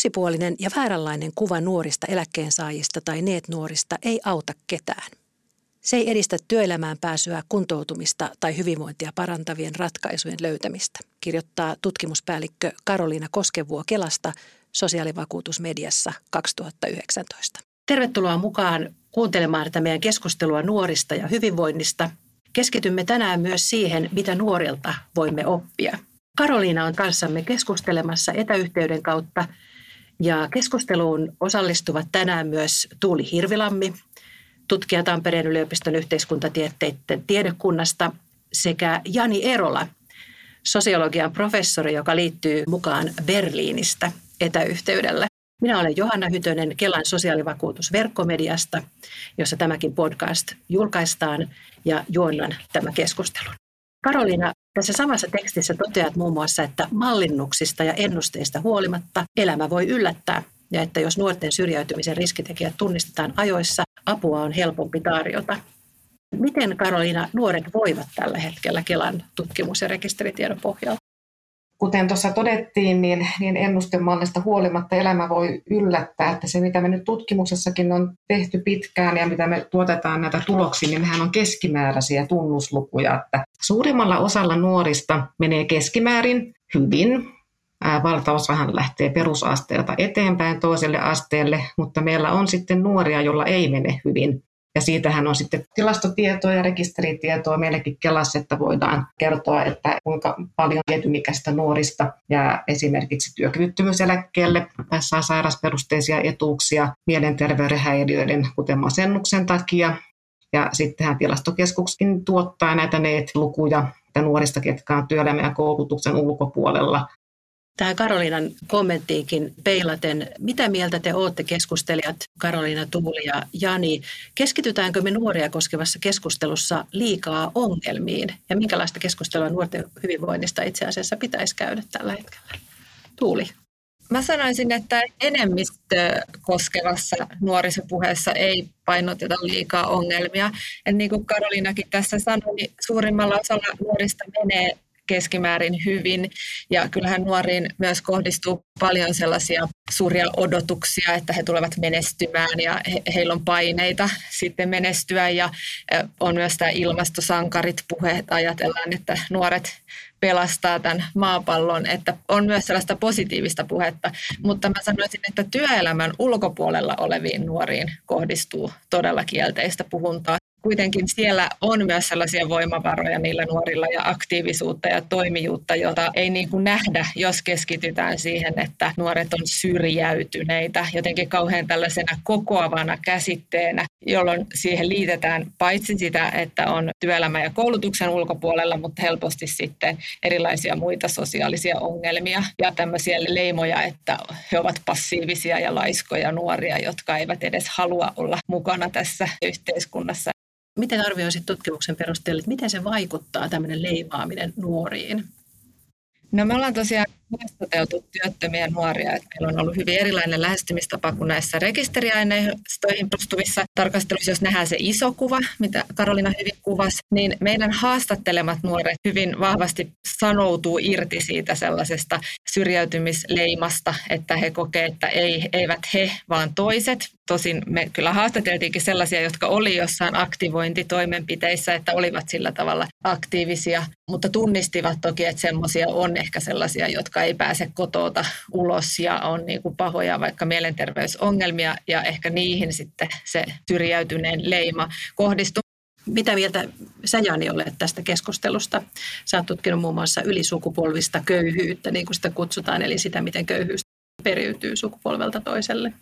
Yksipuolinen ja vääränlainen kuva nuorista eläkkeensaajista tai neet-nuorista ei auta ketään. Se ei edistä työelämään pääsyä, kuntoutumista tai hyvinvointia parantavien ratkaisujen löytämistä, kirjoittaa tutkimuspäällikkö Karoliina Koskevuo Kelasta sosiaalivakuutusmediassa 2019. Tervetuloa mukaan kuuntelemaan tätä meidän keskustelua nuorista ja hyvinvoinnista. Keskitymme tänään myös siihen, mitä nuorilta voimme oppia. Karoliina on kanssamme keskustelemassa etäyhteyden kautta ja keskusteluun osallistuvat tänään myös Tuuli Hirvilammi, tutkija Tampereen yliopiston yhteiskuntatieteiden tiedekunnasta sekä Jani Erola, sosiologian professori, joka liittyy mukaan Berliinistä etäyhteydellä. Minä olen Johanna Hytönen Kelan sosiaalivakuutusverkkomediasta, jossa tämäkin podcast julkaistaan ja juonnan tämä keskustelun. Karoliina, tässä samassa tekstissä toteat muun muassa, että mallinnuksista ja ennusteista huolimatta elämä voi yllättää ja että jos nuorten syrjäytymisen riskitekijät tunnistetaan ajoissa, apua on helpompi tarjota. Miten Karoliina nuoret voivat tällä hetkellä Kelan tutkimus- ja rekisteritiedon pohjalta? Kuten tuossa todettiin, niin, niin ennustemallista huolimatta elämä voi yllättää, että se mitä me nyt tutkimuksessakin on tehty pitkään ja mitä me tuotetaan näitä tuloksia, niin nehän on keskimääräisiä tunnuslukuja, että suurimmalla osalla nuorista menee keskimäärin hyvin, Valtaosahan lähtee perusasteelta eteenpäin toiselle asteelle, mutta meillä on sitten nuoria, joilla ei mene hyvin. Ja siitähän on sitten tilastotietoa ja rekisteritietoa meillekin Kelassa, että voidaan kertoa, että kuinka paljon tietynikäistä nuorista ja esimerkiksi työkyvyttömyyseläkkeelle saa sairasperusteisia etuuksia mielenterveyden häiriöiden, kuten masennuksen takia. Ja sittenhän tilastokeskukskin tuottaa näitä NEET-lukuja, että nuorista, ketkä on työelämän ja koulutuksen ulkopuolella, Tähän Karoliinan kommenttiinkin peilaten, mitä mieltä te olette keskustelijat Karoliina, Tuuli ja Jani? Keskitytäänkö me nuoria koskevassa keskustelussa liikaa ongelmiin ja minkälaista keskustelua nuorten hyvinvoinnista itse asiassa pitäisi käydä tällä hetkellä? Tuuli. Mä sanoisin, että enemmistö koskevassa nuorisopuheessa ei painoteta liikaa ongelmia. Ja niin kuin Karoliinakin tässä sanoi, niin suurimmalla osalla nuorista menee keskimäärin hyvin. Ja kyllähän nuoriin myös kohdistuu paljon sellaisia suuria odotuksia, että he tulevat menestymään ja he, heillä on paineita sitten menestyä. Ja on myös tämä ilmastosankarit puhe, ajatellaan, että nuoret pelastaa tämän maapallon, että on myös sellaista positiivista puhetta, mutta mä sanoisin, että työelämän ulkopuolella oleviin nuoriin kohdistuu todella kielteistä puhuntaa kuitenkin siellä on myös sellaisia voimavaroja niillä nuorilla ja aktiivisuutta ja toimijuutta, jota ei niin kuin nähdä, jos keskitytään siihen, että nuoret on syrjäytyneitä jotenkin kauhean tällaisena kokoavana käsitteenä, jolloin siihen liitetään paitsi sitä, että on työelämä ja koulutuksen ulkopuolella, mutta helposti sitten erilaisia muita sosiaalisia ongelmia ja tämmöisiä leimoja, että he ovat passiivisia ja laiskoja nuoria, jotka eivät edes halua olla mukana tässä yhteiskunnassa. Miten arvioisit tutkimuksen perusteella, että miten se vaikuttaa tämmöinen leimaaminen nuoriin? No me ollaan tosiaan haastateltu työttömiä nuoria. Että meillä on ollut hyvin erilainen lähestymistapa kuin näissä rekisteriaineistoihin perustuvissa tarkasteluissa. Jos nähdään se iso kuva, mitä Karolina hyvin kuvasi, niin meidän haastattelemat nuoret hyvin vahvasti sanoutuu irti siitä sellaisesta syrjäytymisleimasta, että he kokevat, että ei, eivät he, vaan toiset. Tosin me kyllä haastateltiinkin sellaisia, jotka oli jossain aktivointitoimenpiteissä, että olivat sillä tavalla aktiivisia, mutta tunnistivat toki, että semmoisia on ehkä sellaisia, jotka ei pääse kotota ulos ja on niin kuin pahoja vaikka mielenterveysongelmia ja ehkä niihin sitten se syrjäytyneen leima kohdistuu. Mitä mieltä sä Jani olet tästä keskustelusta? Sä oot tutkinut muun muassa ylisukupolvista köyhyyttä, niin kuin sitä kutsutaan, eli sitä, miten köyhyys periytyy sukupolvelta toiselle.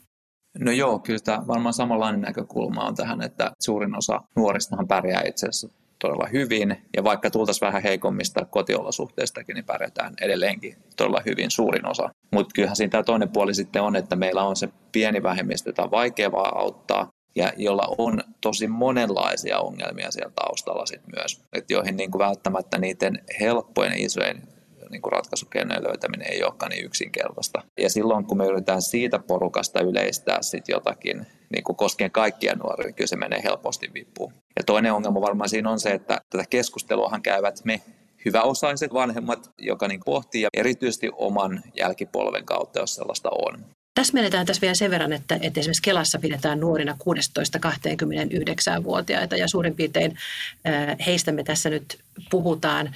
No joo, kyllä tämä varmaan samanlainen näkökulma on tähän, että suurin osa nuoristahan pärjää itse asiassa todella hyvin. Ja vaikka tultaisiin vähän heikommista kotiolosuhteistakin, niin pärjätään edelleenkin todella hyvin suurin osa. Mutta kyllähän siinä tämä toinen puoli sitten on, että meillä on se pieni vähemmistö, jota on vaikea vaan auttaa ja jolla on tosi monenlaisia ongelmia siellä taustalla sit myös, että joihin niin kuin välttämättä niiden helppojen isojen niin kuin ratkaisukeinojen löytäminen ei olekaan niin yksinkertaista. Ja silloin, kun me yritetään siitä porukasta yleistää sit jotakin, niin kuin koskien kaikkia nuoria, niin kyllä se menee helposti vipuun. Ja toinen ongelma varmaan siinä on se, että tätä keskusteluahan käyvät me hyväosaiset vanhemmat, joka niin pohtii ja erityisesti oman jälkipolven kautta, jos sellaista on. Täsmennetään tässä vielä sen verran, että, että esimerkiksi Kelassa pidetään nuorina 16-29-vuotiaita ja suurin piirtein heistä me tässä nyt puhutaan.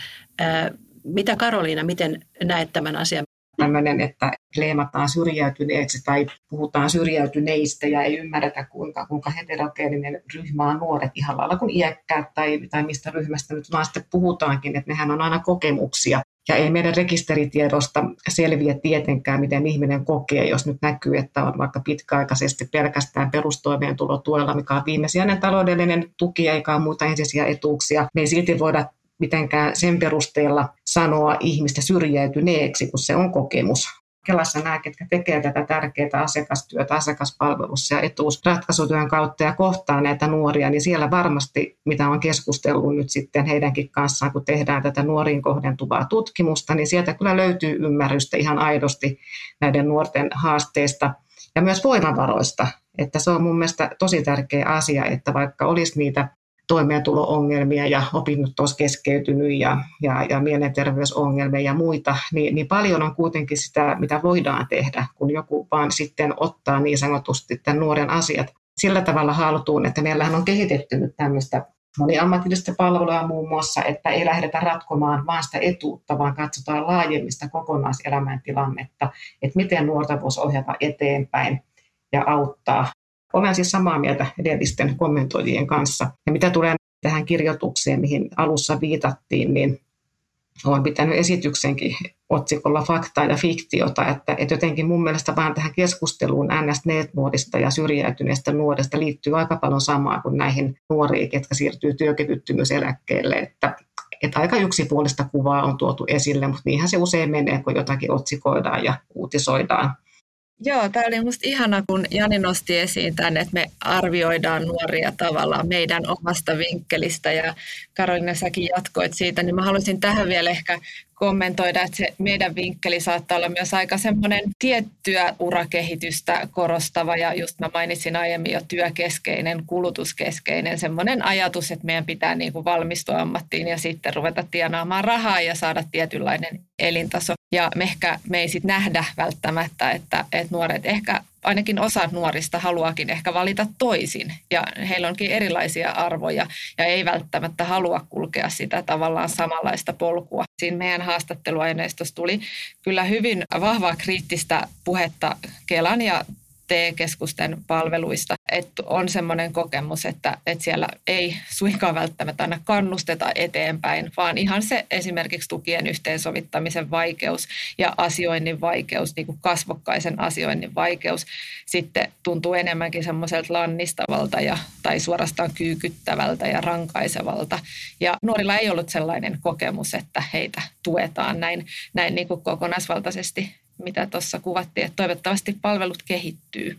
Mitä Karoliina, miten näet tämän asian? Tällainen, että leemataan syrjäytyneeksi tai puhutaan syrjäytyneistä ja ei ymmärretä, kuinka, kuinka heterogeeninen ryhmä on nuoret ihan lailla kuin iäkkäät tai, tai mistä ryhmästä nyt vaan sitten puhutaankin, että nehän on aina kokemuksia. Ja ei meidän rekisteritiedosta selviä tietenkään, miten ihminen kokee, jos nyt näkyy, että on vaikka pitkäaikaisesti pelkästään perustoimeentulotuella, mikä on viimesijainen taloudellinen tuki eikä ole muita ensisijaisia etuuksia. Me ei silti voida mitenkään sen perusteella sanoa ihmistä syrjäytyneeksi, kun se on kokemus. Kelassa nämä, ketkä tekevät tätä tärkeää asiakastyötä asiakaspalvelussa ja etuusratkaisutyön kautta ja kohtaa näitä nuoria, niin siellä varmasti, mitä on keskustellut nyt sitten heidänkin kanssaan, kun tehdään tätä nuoriin kohdentuvaa tutkimusta, niin sieltä kyllä löytyy ymmärrystä ihan aidosti näiden nuorten haasteista ja myös voimavaroista. Että se on mun mielestä tosi tärkeä asia, että vaikka olisi niitä toimeentulo-ongelmia ja opinnot olisi keskeytynyt ja, ja, ja mielenterveysongelmia ja muita, niin, niin paljon on kuitenkin sitä, mitä voidaan tehdä, kun joku vaan sitten ottaa niin sanotusti tämän nuoren asiat sillä tavalla haltuun, että meillähän on kehitetty nyt tämmöistä moniammatillista palvelua muun muassa, että ei lähdetä ratkomaan vain sitä etuutta, vaan katsotaan laajemmista kokonaiselämäntilannetta, että miten nuorta voisi ohjata eteenpäin ja auttaa olen siis samaa mieltä edellisten kommentoijien kanssa. Ja mitä tulee tähän kirjoitukseen, mihin alussa viitattiin, niin olen pitänyt esityksenkin otsikolla faktaa ja fiktiota, että, että jotenkin mun mielestä vaan tähän keskusteluun NS-nuorista ja syrjäytyneistä nuorista liittyy aika paljon samaa kuin näihin nuoriin, jotka siirtyy työkyvyttömyyseläkkeelle, että, että aika yksipuolista kuvaa on tuotu esille, mutta niinhän se usein menee, kun jotakin otsikoidaan ja uutisoidaan. Joo, tämä oli minusta ihana, kun Jani nosti esiin tämän, että me arvioidaan nuoria tavallaan meidän omasta vinkkelistä ja Karolina säkin jatkoit siitä, niin mä haluaisin tähän vielä ehkä kommentoida, että se meidän vinkkeli saattaa olla myös aika semmoinen tiettyä urakehitystä korostava ja just mä mainitsin aiemmin jo työkeskeinen, kulutuskeskeinen semmoinen ajatus, että meidän pitää niin kuin valmistua ammattiin ja sitten ruveta tienaamaan rahaa ja saada tietynlainen elintaso. Ja me ehkä me ei sitten nähdä välttämättä, että, että nuoret ehkä ainakin osa nuorista haluakin ehkä valita toisin ja heillä onkin erilaisia arvoja ja ei välttämättä halua kulkea sitä tavallaan samanlaista polkua. Siinä meidän haastatteluaineistossa tuli kyllä hyvin vahvaa kriittistä puhetta Kelan ja TE-keskusten palveluista, että on semmoinen kokemus, että, että siellä ei suinkaan välttämättä aina kannusteta eteenpäin, vaan ihan se esimerkiksi tukien yhteensovittamisen vaikeus ja asioinnin vaikeus, niin kuin kasvokkaisen asioinnin vaikeus, sitten tuntuu enemmänkin semmoiselta lannistavalta ja, tai suorastaan kyykyttävältä ja rankaisevalta. Ja nuorilla ei ollut sellainen kokemus, että heitä tuetaan näin, näin niin kuin kokonaisvaltaisesti mitä tuossa kuvattiin, että toivottavasti palvelut kehittyy.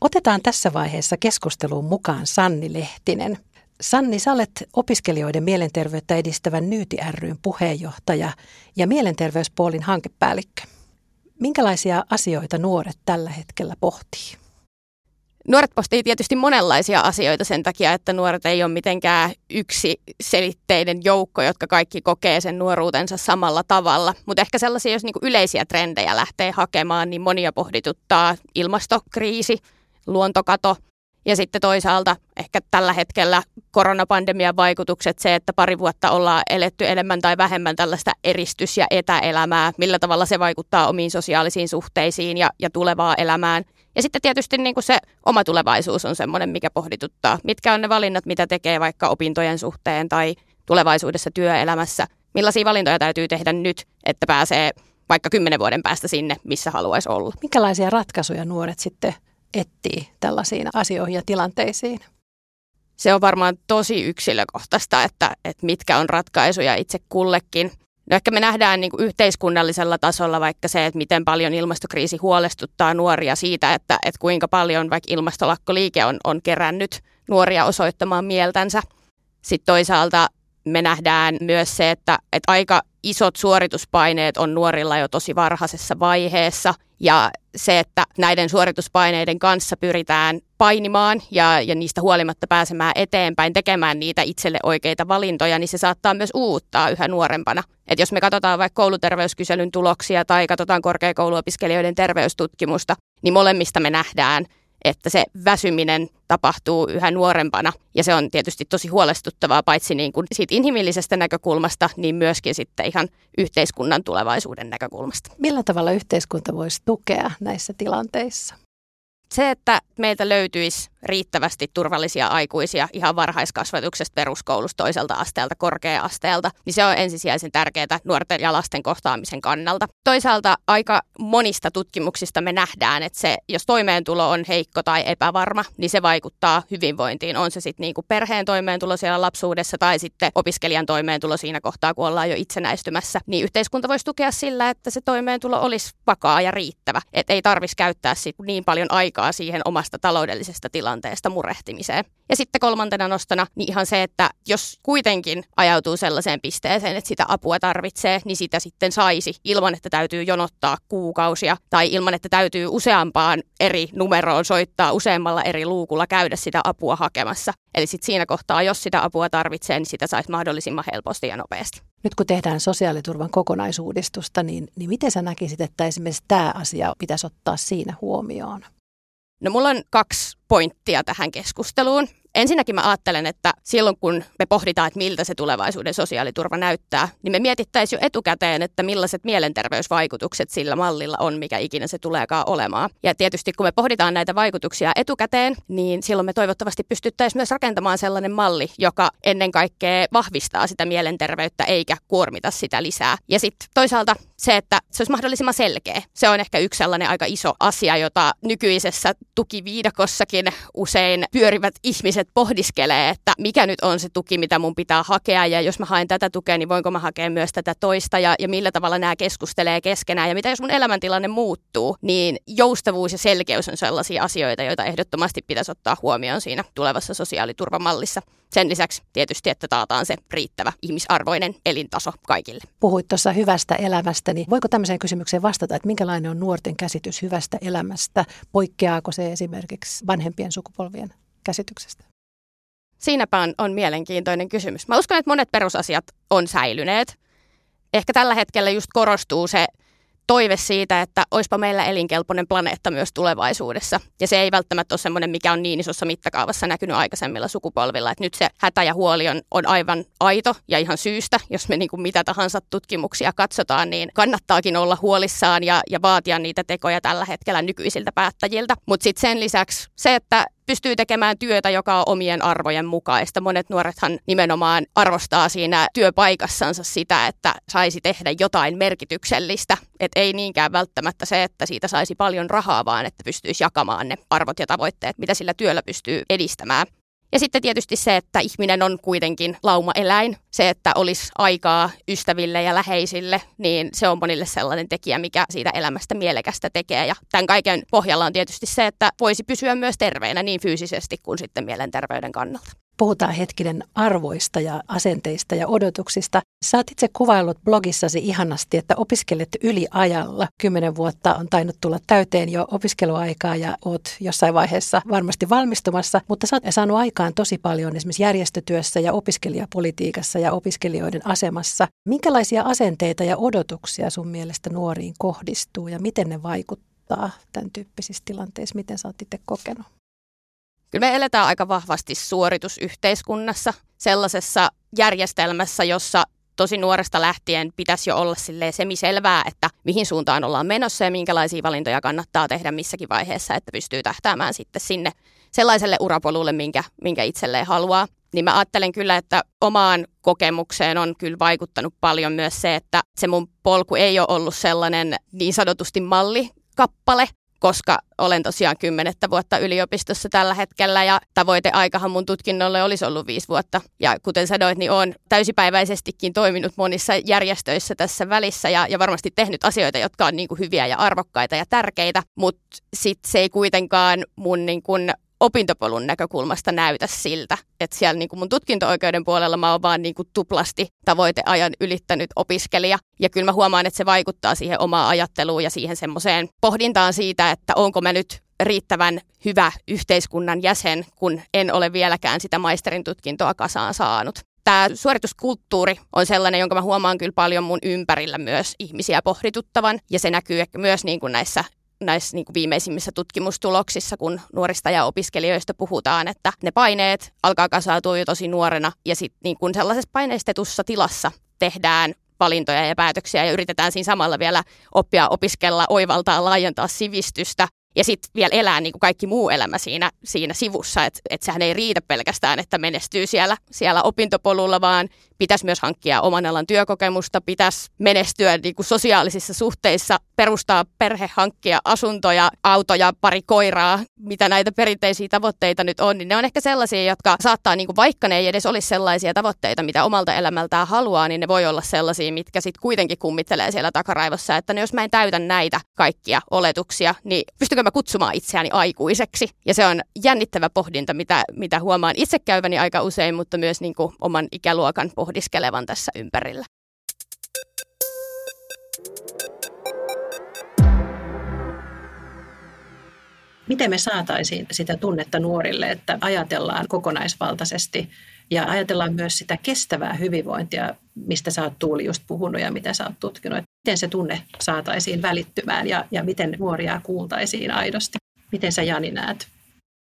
Otetaan tässä vaiheessa keskusteluun mukaan Sanni Lehtinen. Sanni, sä olet opiskelijoiden mielenterveyttä edistävän Nyyti ryn puheenjohtaja ja mielenterveyspuolin hankepäällikkö. Minkälaisia asioita nuoret tällä hetkellä pohtii? Nuoret postii tietysti monenlaisia asioita sen takia, että nuoret ei ole mitenkään yksi selitteinen joukko, jotka kaikki kokee sen nuoruutensa samalla tavalla. Mutta ehkä sellaisia, jos niinku yleisiä trendejä lähtee hakemaan, niin monia pohdituttaa ilmastokriisi, luontokato ja sitten toisaalta ehkä tällä hetkellä koronapandemian vaikutukset, se, että pari vuotta ollaan eletty enemmän tai vähemmän tällaista eristys- ja etäelämää, millä tavalla se vaikuttaa omiin sosiaalisiin suhteisiin ja, ja tulevaan elämään – ja sitten tietysti niin kuin se oma tulevaisuus on semmoinen, mikä pohdituttaa. Mitkä on ne valinnat, mitä tekee vaikka opintojen suhteen tai tulevaisuudessa työelämässä. Millaisia valintoja täytyy tehdä nyt, että pääsee vaikka kymmenen vuoden päästä sinne, missä haluaisi olla. Minkälaisia ratkaisuja nuoret sitten etsii tällaisiin asioihin ja tilanteisiin? Se on varmaan tosi yksilökohtaista, että, että mitkä on ratkaisuja itse kullekin. No ehkä me nähdään niin kuin yhteiskunnallisella tasolla vaikka se, että miten paljon ilmastokriisi huolestuttaa nuoria siitä, että, että kuinka paljon vaikka ilmastolakkoliike on, on kerännyt nuoria osoittamaan mieltänsä. Sitten toisaalta me nähdään myös se, että, että aika isot suorituspaineet on nuorilla jo tosi varhaisessa vaiheessa ja se, että näiden suorituspaineiden kanssa pyritään painimaan ja, ja niistä huolimatta pääsemään eteenpäin, tekemään niitä itselle oikeita valintoja, niin se saattaa myös uuttaa yhä nuorempana. Et jos me katsotaan vaikka kouluterveyskyselyn tuloksia tai katsotaan korkeakouluopiskelijoiden terveystutkimusta, niin molemmista me nähdään, että se väsyminen tapahtuu yhä nuorempana. Ja se on tietysti tosi huolestuttavaa paitsi niin kuin siitä inhimillisestä näkökulmasta, niin myöskin sitten ihan yhteiskunnan tulevaisuuden näkökulmasta. Millä tavalla yhteiskunta voisi tukea näissä tilanteissa? Se, että meiltä löytyisi riittävästi turvallisia aikuisia ihan varhaiskasvatuksesta, peruskoulusta, toiselta asteelta, korkea-asteelta, niin se on ensisijaisen tärkeää nuorten ja lasten kohtaamisen kannalta. Toisaalta aika monista tutkimuksista me nähdään, että se, jos toimeentulo on heikko tai epävarma, niin se vaikuttaa hyvinvointiin. On se sitten niinku perheen toimeentulo siellä lapsuudessa tai sitten opiskelijan toimeentulo siinä kohtaa, kun ollaan jo itsenäistymässä. Niin yhteiskunta voisi tukea sillä, että se toimeentulo olisi vakaa ja riittävä. Että ei tarvitsisi käyttää sit niin paljon aikaa siihen omasta taloudellisesta tilanteesta tilanteesta murehtimiseen. Ja sitten kolmantena nostona niin ihan se, että jos kuitenkin ajautuu sellaiseen pisteeseen, että sitä apua tarvitsee, niin sitä sitten saisi ilman, että täytyy jonottaa kuukausia tai ilman, että täytyy useampaan eri numeroon soittaa useammalla eri luukulla käydä sitä apua hakemassa. Eli sitten siinä kohtaa, jos sitä apua tarvitsee, niin sitä saisi mahdollisimman helposti ja nopeasti. Nyt kun tehdään sosiaaliturvan kokonaisuudistusta, niin, niin miten sä näkisit, että esimerkiksi tämä asia pitäisi ottaa siinä huomioon? No mulla on kaksi pointtia tähän keskusteluun. Ensinnäkin mä ajattelen, että silloin kun me pohditaan, että miltä se tulevaisuuden sosiaaliturva näyttää, niin me mietittäisiin jo etukäteen, että millaiset mielenterveysvaikutukset sillä mallilla on, mikä ikinä se tuleekaan olemaan. Ja tietysti kun me pohditaan näitä vaikutuksia etukäteen, niin silloin me toivottavasti pystyttäisiin myös rakentamaan sellainen malli, joka ennen kaikkea vahvistaa sitä mielenterveyttä eikä kuormita sitä lisää. Ja sitten toisaalta se, että se olisi mahdollisimman selkeä. Se on ehkä yksi sellainen aika iso asia, jota nykyisessä tukiviidakossakin usein pyörivät ihmiset pohdiskelee, että mikä nyt on se tuki, mitä mun pitää hakea ja jos mä haen tätä tukea, niin voinko mä hakea myös tätä toista ja, ja millä tavalla nämä keskustelee keskenään ja mitä jos mun elämäntilanne muuttuu, niin joustavuus ja selkeys on sellaisia asioita, joita ehdottomasti pitäisi ottaa huomioon siinä tulevassa sosiaaliturvamallissa. Sen lisäksi tietysti, että taataan se riittävä ihmisarvoinen elintaso kaikille. Puhuit tuossa hyvästä elämästä, niin voiko tämmöiseen kysymykseen vastata, että minkälainen on nuorten käsitys hyvästä elämästä? Poikkeaako se esimerkiksi vanhempien sukupolvien käsityksestä? Siinäpä on, on mielenkiintoinen kysymys. Mä uskon, että monet perusasiat on säilyneet. Ehkä tällä hetkellä just korostuu se toive siitä, että olisipa meillä elinkelpoinen planeetta myös tulevaisuudessa. Ja se ei välttämättä ole semmoinen, mikä on niin isossa mittakaavassa näkynyt aikaisemmilla sukupolvilla. Että nyt se hätä ja huoli on, on aivan aito ja ihan syystä. Jos me niin kuin mitä tahansa tutkimuksia katsotaan, niin kannattaakin olla huolissaan ja, ja vaatia niitä tekoja tällä hetkellä nykyisiltä päättäjiltä. Mutta sitten sen lisäksi se, että pystyy tekemään työtä, joka on omien arvojen mukaista. Monet nuorethan nimenomaan arvostaa siinä työpaikassansa sitä, että saisi tehdä jotain merkityksellistä. Et ei niinkään välttämättä se, että siitä saisi paljon rahaa, vaan että pystyisi jakamaan ne arvot ja tavoitteet, mitä sillä työllä pystyy edistämään. Ja sitten tietysti se, että ihminen on kuitenkin laumaeläin. Se, että olisi aikaa ystäville ja läheisille, niin se on monille sellainen tekijä, mikä siitä elämästä mielekästä tekee. Ja tämän kaiken pohjalla on tietysti se, että voisi pysyä myös terveenä niin fyysisesti kuin sitten mielenterveyden kannalta puhutaan hetkinen arvoista ja asenteista ja odotuksista. Oot itse kuvaillut blogissasi ihanasti, että opiskelet yliajalla. Kymmenen vuotta on tainnut tulla täyteen jo opiskeluaikaa ja oot jossain vaiheessa varmasti valmistumassa, mutta sä oot saanut aikaan tosi paljon esimerkiksi järjestötyössä ja opiskelijapolitiikassa ja opiskelijoiden asemassa. Minkälaisia asenteita ja odotuksia sun mielestä nuoriin kohdistuu ja miten ne vaikuttaa tämän tyyppisissä tilanteissa? Miten sä oot itse kokenut? Kyllä me eletään aika vahvasti suoritusyhteiskunnassa, sellaisessa järjestelmässä, jossa tosi nuoresta lähtien pitäisi jo olla semiselvää, että mihin suuntaan ollaan menossa ja minkälaisia valintoja kannattaa tehdä missäkin vaiheessa, että pystyy tähtäämään sitten sinne sellaiselle urapolulle, minkä, minkä itselleen haluaa. Niin mä ajattelen kyllä, että omaan kokemukseen on kyllä vaikuttanut paljon myös se, että se mun polku ei ole ollut sellainen niin sanotusti mallikappale, koska olen tosiaan kymmenettä vuotta yliopistossa tällä hetkellä ja tavoiteaikahan mun tutkinnolle olisi ollut viisi vuotta. Ja kuten sanoit, niin olen täysipäiväisestikin toiminut monissa järjestöissä tässä välissä ja, ja varmasti tehnyt asioita, jotka on niin kuin hyviä ja arvokkaita ja tärkeitä, mutta sitten se ei kuitenkaan mun niin kuin opintopolun näkökulmasta näytä siltä. Että siellä niin kuin mun tutkinto-oikeuden puolella mä oon vaan niin kuin tuplasti tavoiteajan ylittänyt opiskelija. Ja kyllä mä huomaan, että se vaikuttaa siihen omaan ajatteluun ja siihen semmoiseen pohdintaan siitä, että onko mä nyt riittävän hyvä yhteiskunnan jäsen, kun en ole vieläkään sitä maisterin tutkintoa kasaan saanut. Tämä suorituskulttuuri on sellainen, jonka mä huomaan kyllä paljon mun ympärillä myös ihmisiä pohdituttavan, ja se näkyy myös niin kuin näissä näissä niin kuin viimeisimmissä tutkimustuloksissa, kun nuorista ja opiskelijoista puhutaan, että ne paineet alkaa kasautua jo tosi nuorena ja sitten niin kuin sellaisessa paineistetussa tilassa tehdään valintoja ja päätöksiä ja yritetään siinä samalla vielä oppia, opiskella, oivaltaa, laajentaa sivistystä ja sitten vielä elää niin kuin kaikki muu elämä siinä, siinä sivussa, että et sehän ei riitä pelkästään, että menestyy siellä, siellä opintopolulla, vaan pitäisi myös hankkia oman alan työkokemusta, pitäisi menestyä niin kuin sosiaalisissa suhteissa, perustaa perhe, hankkia asuntoja, autoja, pari koiraa, mitä näitä perinteisiä tavoitteita nyt on, niin ne on ehkä sellaisia, jotka saattaa, niin kuin vaikka ne ei edes olisi sellaisia tavoitteita, mitä omalta elämältään haluaa, niin ne voi olla sellaisia, mitkä sitten kuitenkin kummittelee siellä takaraivossa, että no jos mä en täytä näitä kaikkia oletuksia, niin pystykö mä kutsumaan itseäni aikuiseksi? Ja se on jännittävä pohdinta, mitä, mitä huomaan itse käyväni aika usein, mutta myös niin kuin oman ikäluokan pohdiskelevan tässä ympärillä. Miten me saataisiin sitä tunnetta nuorille, että ajatellaan kokonaisvaltaisesti ja ajatellaan myös sitä kestävää hyvinvointia, mistä sä oot Tuuli just puhunut ja mitä sä oot tutkinut. Miten se tunne saataisiin välittymään ja, ja miten nuoria kuultaisiin aidosti. Miten sä Jani näet?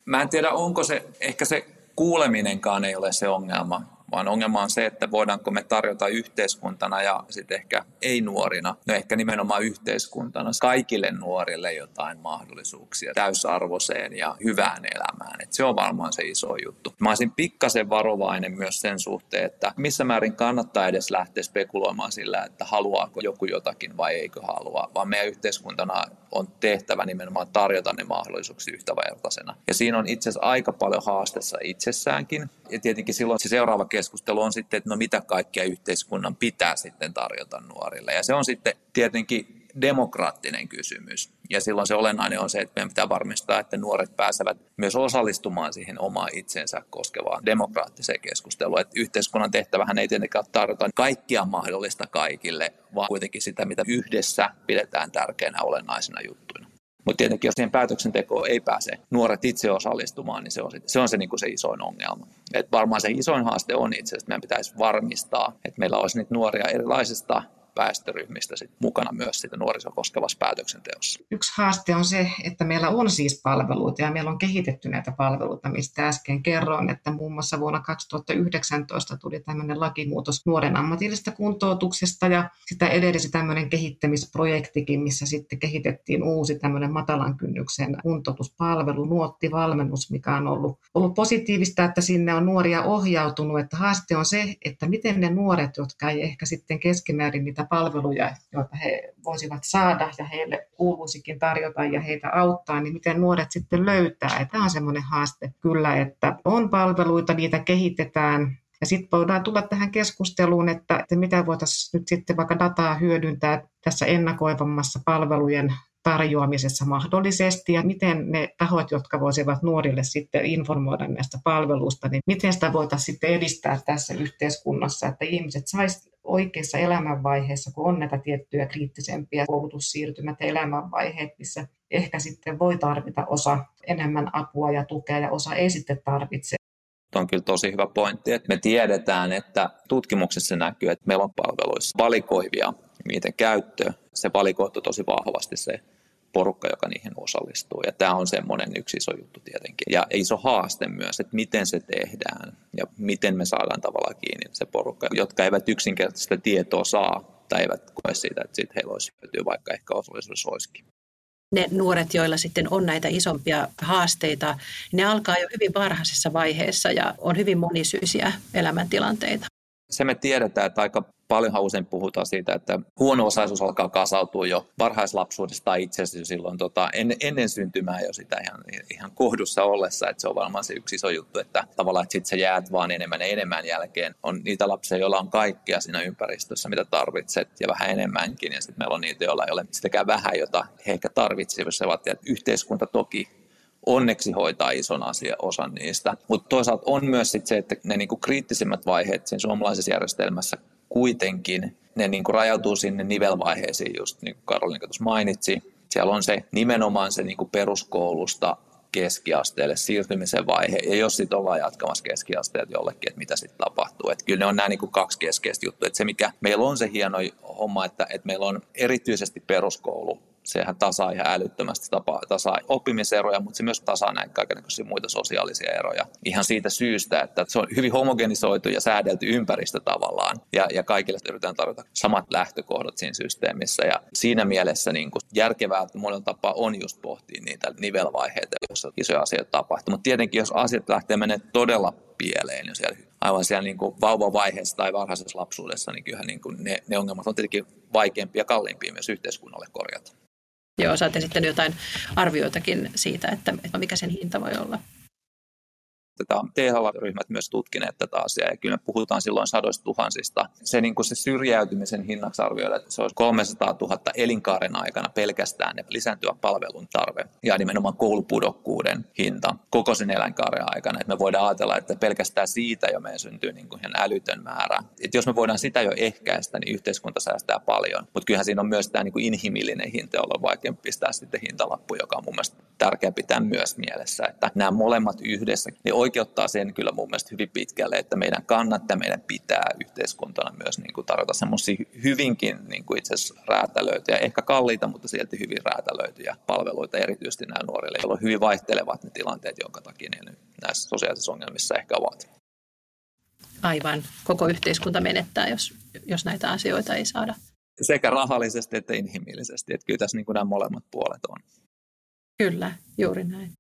Mä en tiedä, onko se, ehkä se kuuleminenkaan ei ole se ongelma, vaan ongelma on se, että voidaanko me tarjota yhteiskuntana ja sitten ehkä ei nuorina, no ehkä nimenomaan yhteiskuntana kaikille nuorille jotain mahdollisuuksia täysarvoiseen ja hyvään elämään. Et se on varmaan se iso juttu. Mä olisin pikkasen varovainen myös sen suhteen, että missä määrin kannattaa edes lähteä spekuloimaan sillä, että haluaako joku jotakin vai eikö halua, vaan meidän yhteiskuntana on tehtävä nimenomaan tarjota ne mahdollisuuksia yhtävertaisena. Ja siinä on itse asiassa aika paljon haastessa itsessäänkin. Ja tietenkin silloin se seuraava keskustelu on sitten, että no mitä kaikkea yhteiskunnan pitää sitten tarjota nuorille. Ja se on sitten tietenkin demokraattinen kysymys. Ja silloin se olennainen on se, että meidän pitää varmistaa, että nuoret pääsevät myös osallistumaan siihen omaa itsensä koskevaan demokraattiseen keskusteluun. Että yhteiskunnan tehtävähän ei tietenkään tarjota kaikkia mahdollista kaikille, vaan kuitenkin sitä, mitä yhdessä pidetään tärkeänä olennaisena juttuina. Mutta tietenkin, jos siihen päätöksentekoon ei pääse nuoret itse osallistumaan, niin se on, se, on se, niin kuin se isoin ongelma. Et varmaan se isoin haaste on itse asiassa, että meidän pitäisi varmistaa, että meillä olisi niitä nuoria erilaisista väestöryhmistä sit mukana myös sitä nuorisoa koskevassa päätöksenteossa. Yksi haaste on se, että meillä on siis palveluita ja meillä on kehitetty näitä palveluita, mistä äsken kerroin, että muun muassa vuonna 2019 tuli tämmöinen lakimuutos nuoren ammatillisesta kuntoutuksesta ja sitä edelsi tämmöinen kehittämisprojektikin, missä sitten kehitettiin uusi tämmöinen matalan kynnyksen kuntoutuspalvelu, nuottivalmennus, mikä on ollut, ollut positiivista, että sinne on nuoria ohjautunut, että haaste on se, että miten ne nuoret, jotka ei ehkä sitten keskimäärin niitä palveluja, joita he voisivat saada ja heille kuuluisikin tarjota ja heitä auttaa, niin miten nuoret sitten löytää. Tämä on semmoinen haaste kyllä, että on palveluita, niitä kehitetään, ja sitten voidaan tulla tähän keskusteluun, että, että mitä voitaisiin nyt sitten vaikka dataa hyödyntää tässä ennakoivammassa palvelujen tarjoamisessa mahdollisesti ja miten ne tahot, jotka voisivat nuorille sitten informoida näistä palveluista, niin miten sitä voitaisiin sitten edistää tässä yhteiskunnassa, että ihmiset saisivat oikeassa elämänvaiheessa, kun on näitä tiettyjä kriittisempiä koulutussiirtymät ja elämänvaiheet, missä ehkä sitten voi tarvita osa enemmän apua ja tukea ja osa ei sitten tarvitse. Tuo on kyllä tosi hyvä pointti, että me tiedetään, että tutkimuksessa näkyy, että meillä on palveluissa valikoivia niiden käyttö. Se valikoituu tosi vahvasti se porukka, joka niihin osallistuu. Ja tämä on semmoinen yksi iso juttu tietenkin. Ja iso haaste myös, että miten se tehdään ja miten me saadaan tavallaan kiinni se porukka, jotka eivät yksinkertaisesti tietoa saa tai eivät koe siitä, että siitä heillä olisi hyötyä, vaikka ehkä osallisuus olisikin ne nuoret, joilla sitten on näitä isompia haasteita, ne alkaa jo hyvin varhaisessa vaiheessa ja on hyvin monisyisiä elämäntilanteita. Se me tiedetään, että aika paljonhan usein puhutaan siitä, että huono-osaisuus alkaa kasautua jo varhaislapsuudesta tai itse asiassa silloin tota, en, ennen syntymää jo sitä ihan, ihan kohdussa ollessa, että se on varmaan se yksi iso juttu, että tavallaan että sit sä jäät vaan enemmän ja enemmän jälkeen. On niitä lapsia, joilla on kaikkea siinä ympäristössä, mitä tarvitset ja vähän enemmänkin. Ja sitten meillä on niitä, joilla ei ole sitäkään vähän, jota he ehkä tarvitsevat ja yhteiskunta toki onneksi hoitaa ison asia, osan niistä. Mutta toisaalta on myös sit se, että ne niinku kriittisimmät vaiheet siinä suomalaisessa järjestelmässä kuitenkin ne niin kuin rajautuu sinne nivelvaiheisiin, just niin kuin Karolina tuossa mainitsi, Siellä on se nimenomaan se niin kuin peruskoulusta keskiasteelle siirtymisen vaihe, ja jos sitten ollaan jatkamassa keskiasteelta jollekin, että mitä sitten tapahtuu. Että kyllä ne on nämä niin kuin kaksi keskeistä juttua. Että se, mikä meillä on se hieno homma, että, että meillä on erityisesti peruskoulu sehän tasaa ihan älyttömästi tapa, tasaa oppimiseroja, mutta se myös tasaa näitä kaikenlaisia muita sosiaalisia eroja. Ihan siitä syystä, että se on hyvin homogenisoitu ja säädelty ympäristö tavallaan, ja, ja kaikille yritetään tarjota samat lähtökohdat siinä systeemissä. Ja siinä mielessä niin kuin järkevää, että monella tapaa on just pohtia niitä nivelvaiheita, joissa isoja asioita tapahtuu. Mutta tietenkin, jos asiat lähtee menemään todella pieleen, niin siellä aivan siellä niin kuin vauvavaiheessa tai varhaisessa lapsuudessa, niin kyllähän niin kuin ne, ne ongelmat on tietenkin vaikeampia ja kalliimpia myös yhteiskunnalle korjata. Joo, oot esittänyt jotain arvioitakin siitä, että mikä sen hinta voi olla. Tätä on THL-ryhmät myös tutkineet tätä asiaa ja kyllä me puhutaan silloin sadoista tuhansista. Se, niin kuin se syrjäytymisen hinnaksi arvioidaan, että se olisi 300 000 elinkaaren aikana pelkästään ne lisääntyvä palvelun tarve ja nimenomaan koulupudokkuuden hinta koko sen elinkaaren aikana. Että me voidaan ajatella, että pelkästään siitä jo meidän syntyy niin kuin ihan älytön määrä. Että jos me voidaan sitä jo ehkäistä, niin yhteiskunta säästää paljon. Mutta kyllähän siinä on myös tämä niin kuin inhimillinen hinta, jolla on vaikea pistää sitten hintalappu, joka on mun mielestä tärkeää pitää myös mielessä, että nämä molemmat yhdessä, ne oikeuttaa sen kyllä mun mielestä hyvin pitkälle, että meidän kannattaa, meidän pitää yhteiskuntana myös niin kuin tarjota semmoisia hyvinkin niin kuin itse asiassa räätälöityjä, ehkä kalliita, mutta silti hyvin räätälöityjä palveluita erityisesti näille nuorille, joilla on hyvin vaihtelevat ne tilanteet, jonka takia ne näissä sosiaalisissa ongelmissa ehkä ovat. Aivan. Koko yhteiskunta menettää, jos, jos näitä asioita ei saada. Sekä rahallisesti että inhimillisesti. Että kyllä tässä niin kuin nämä molemmat puolet on. Kyllä, juuri näin.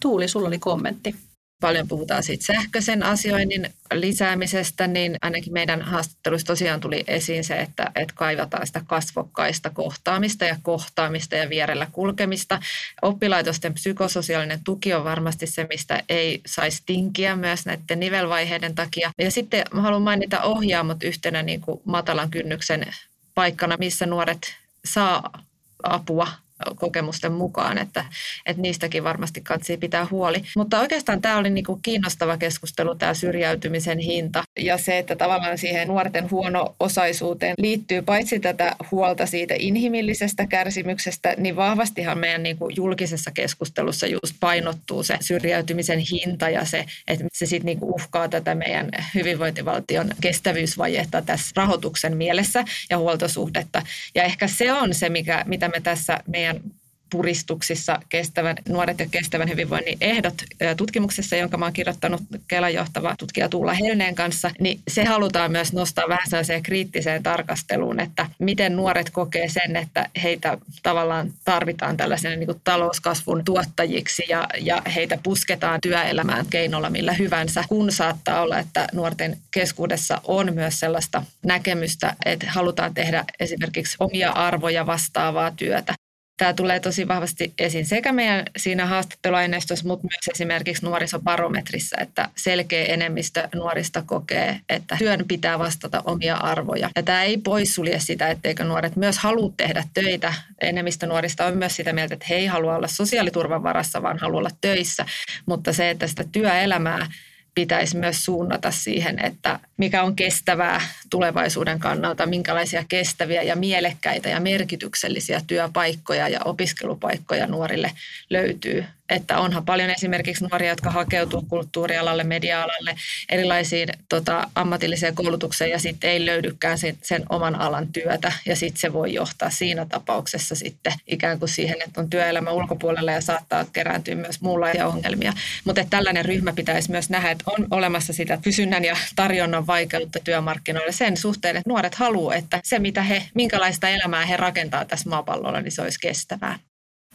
Tuuli, sulla oli kommentti paljon puhutaan siitä sähköisen asioinnin lisäämisestä, niin ainakin meidän haastattelussa tosiaan tuli esiin se, että, että kaivataan sitä kasvokkaista kohtaamista ja kohtaamista ja vierellä kulkemista. Oppilaitosten psykososiaalinen tuki on varmasti se, mistä ei saisi tinkiä myös näiden nivelvaiheiden takia. Ja sitten haluan mainita ohjaamot yhtenä niin kuin matalan kynnyksen paikkana, missä nuoret saa apua kokemusten mukaan, että, että niistäkin varmasti katsii pitää huoli. Mutta oikeastaan tämä oli niinku kiinnostava keskustelu, tämä syrjäytymisen hinta ja se, että tavallaan siihen nuorten huono-osaisuuteen liittyy paitsi tätä huolta siitä inhimillisestä kärsimyksestä, niin vahvastihan meidän niinku julkisessa keskustelussa just painottuu se syrjäytymisen hinta ja se, että se sitten niinku uhkaa tätä meidän hyvinvointivaltion kestävyysvajetta tässä rahoituksen mielessä ja huoltosuhdetta. Ja ehkä se on se, mikä, mitä me tässä meidän meidän puristuksissa kestävän, nuoret ja kestävän hyvinvoinnin ehdot tutkimuksessa, jonka oon kirjoittanut Kelan johtava tutkija Tuula Helneen kanssa, niin se halutaan myös nostaa vähän sellaiseen kriittiseen tarkasteluun, että miten nuoret kokee sen, että heitä tavallaan tarvitaan tällaisen niin talouskasvun tuottajiksi ja, ja heitä pusketaan työelämään keinolla millä hyvänsä, kun saattaa olla, että nuorten keskuudessa on myös sellaista näkemystä, että halutaan tehdä esimerkiksi omia arvoja vastaavaa työtä Tämä tulee tosi vahvasti esiin sekä meidän siinä haastatteluaineistossa, mutta myös esimerkiksi nuorisobarometrissa, että selkeä enemmistö nuorista kokee, että työn pitää vastata omia arvoja. Ja tämä ei poissulje sitä, etteikö nuoret myös halua tehdä töitä. Enemmistö nuorista on myös sitä mieltä, että he ei halua olla sosiaaliturvan varassa, vaan haluaa olla töissä. Mutta se, että sitä työelämää pitäisi myös suunnata siihen, että mikä on kestävää tulevaisuuden kannalta, minkälaisia kestäviä ja mielekkäitä ja merkityksellisiä työpaikkoja ja opiskelupaikkoja nuorille löytyy. Että onhan paljon esimerkiksi nuoria, jotka hakeutuu kulttuurialalle, media-alalle, erilaisiin tota, ammatilliseen koulutukseen ja sitten ei löydykään sen, sen oman alan työtä. Ja sitten se voi johtaa siinä tapauksessa sitten ikään kuin siihen, että on työelämä ulkopuolella ja saattaa kerääntyä myös muunlaisia ongelmia. Mutta tällainen ryhmä pitäisi myös nähdä, että on olemassa sitä kysynnän ja tarjonnan vaikeutta työmarkkinoilla sen suhteen, että nuoret haluaa, että se mitä he, minkälaista elämää he rakentaa tässä maapallolla, niin se olisi kestävää.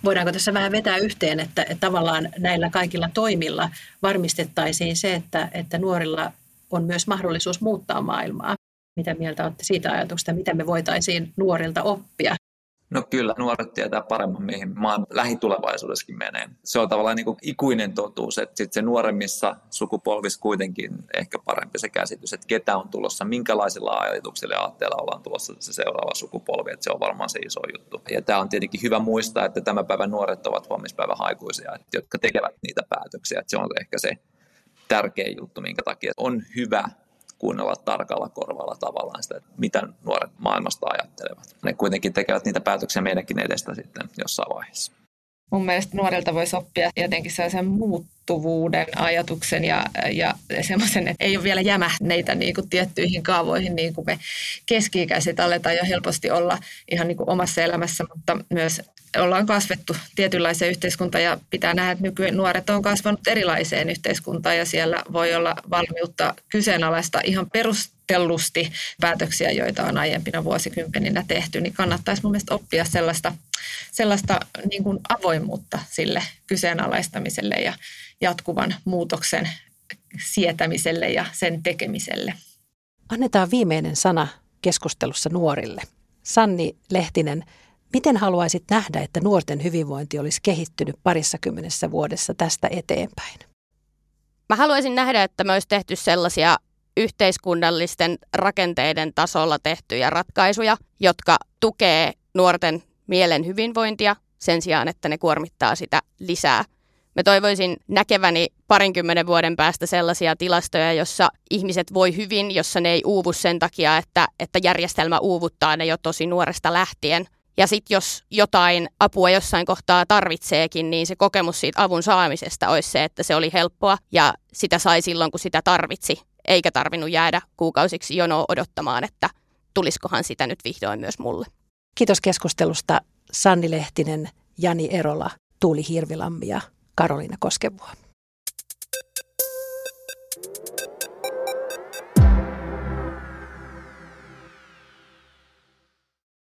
Voidaanko tässä vähän vetää yhteen, että, että tavallaan näillä kaikilla toimilla varmistettaisiin se, että, että nuorilla on myös mahdollisuus muuttaa maailmaa? Mitä mieltä olette siitä ajatuksesta, mitä me voitaisiin nuorilta oppia? No kyllä, nuoret tietää paremmin, mihin maan lähitulevaisuudessakin menee. Se on tavallaan niin kuin ikuinen totuus, että sitten se nuoremmissa sukupolvissa kuitenkin ehkä parempi se käsitys, että ketä on tulossa, minkälaisilla ajatuksilla ja aatteilla ollaan tulossa se seuraava sukupolvi, että se on varmaan se iso juttu. Ja tämä on tietenkin hyvä muistaa, että tämä päivän nuoret ovat huomispäivän aikuisia, jotka tekevät niitä päätöksiä, että se on ehkä se tärkein juttu, minkä takia on hyvä kuunnella tarkalla korvalla tavallaan sitä, että mitä nuoret maailmasta ajattelevat. Ne kuitenkin tekevät niitä päätöksiä meidänkin edestä sitten jossain vaiheessa mun mielestä nuorilta voisi oppia jotenkin sellaisen muuttuvuuden ajatuksen ja, ja semmoisen, että ei ole vielä jämähneitä niin kuin tiettyihin kaavoihin, niin kuin me keski-ikäiset aletaan jo helposti olla ihan niin kuin omassa elämässä, mutta myös ollaan kasvettu tietynlaiseen yhteiskuntaan ja pitää nähdä, että nykyään nuoret on kasvanut erilaiseen yhteiskuntaan ja siellä voi olla valmiutta kyseenalaista ihan perustellusti päätöksiä, joita on aiempina vuosikymmeninä tehty, niin kannattaisi mun mielestä oppia sellaista, sellaista niin kuin avoimuutta sille kyseenalaistamiselle ja jatkuvan muutoksen sietämiselle ja sen tekemiselle. Annetaan viimeinen sana keskustelussa nuorille. Sanni Lehtinen, Miten haluaisit nähdä, että nuorten hyvinvointi olisi kehittynyt parissa kymmenessä vuodessa tästä eteenpäin? Mä haluaisin nähdä, että me olisi tehty sellaisia yhteiskunnallisten rakenteiden tasolla tehtyjä ratkaisuja, jotka tukee nuorten mielen hyvinvointia sen sijaan, että ne kuormittaa sitä lisää. Mä toivoisin näkeväni parinkymmenen vuoden päästä sellaisia tilastoja, jossa ihmiset voi hyvin, jossa ne ei uuvu sen takia, että, että järjestelmä uuvuttaa ne jo tosi nuoresta lähtien – ja sitten jos jotain apua jossain kohtaa tarvitseekin, niin se kokemus siitä avun saamisesta olisi se, että se oli helppoa ja sitä sai silloin, kun sitä tarvitsi, eikä tarvinnut jäädä kuukausiksi jonoa odottamaan, että tuliskohan sitä nyt vihdoin myös mulle. Kiitos keskustelusta Sanni Lehtinen, Jani Erola, Tuuli Hirvilammi ja Karoliina Koskevuo.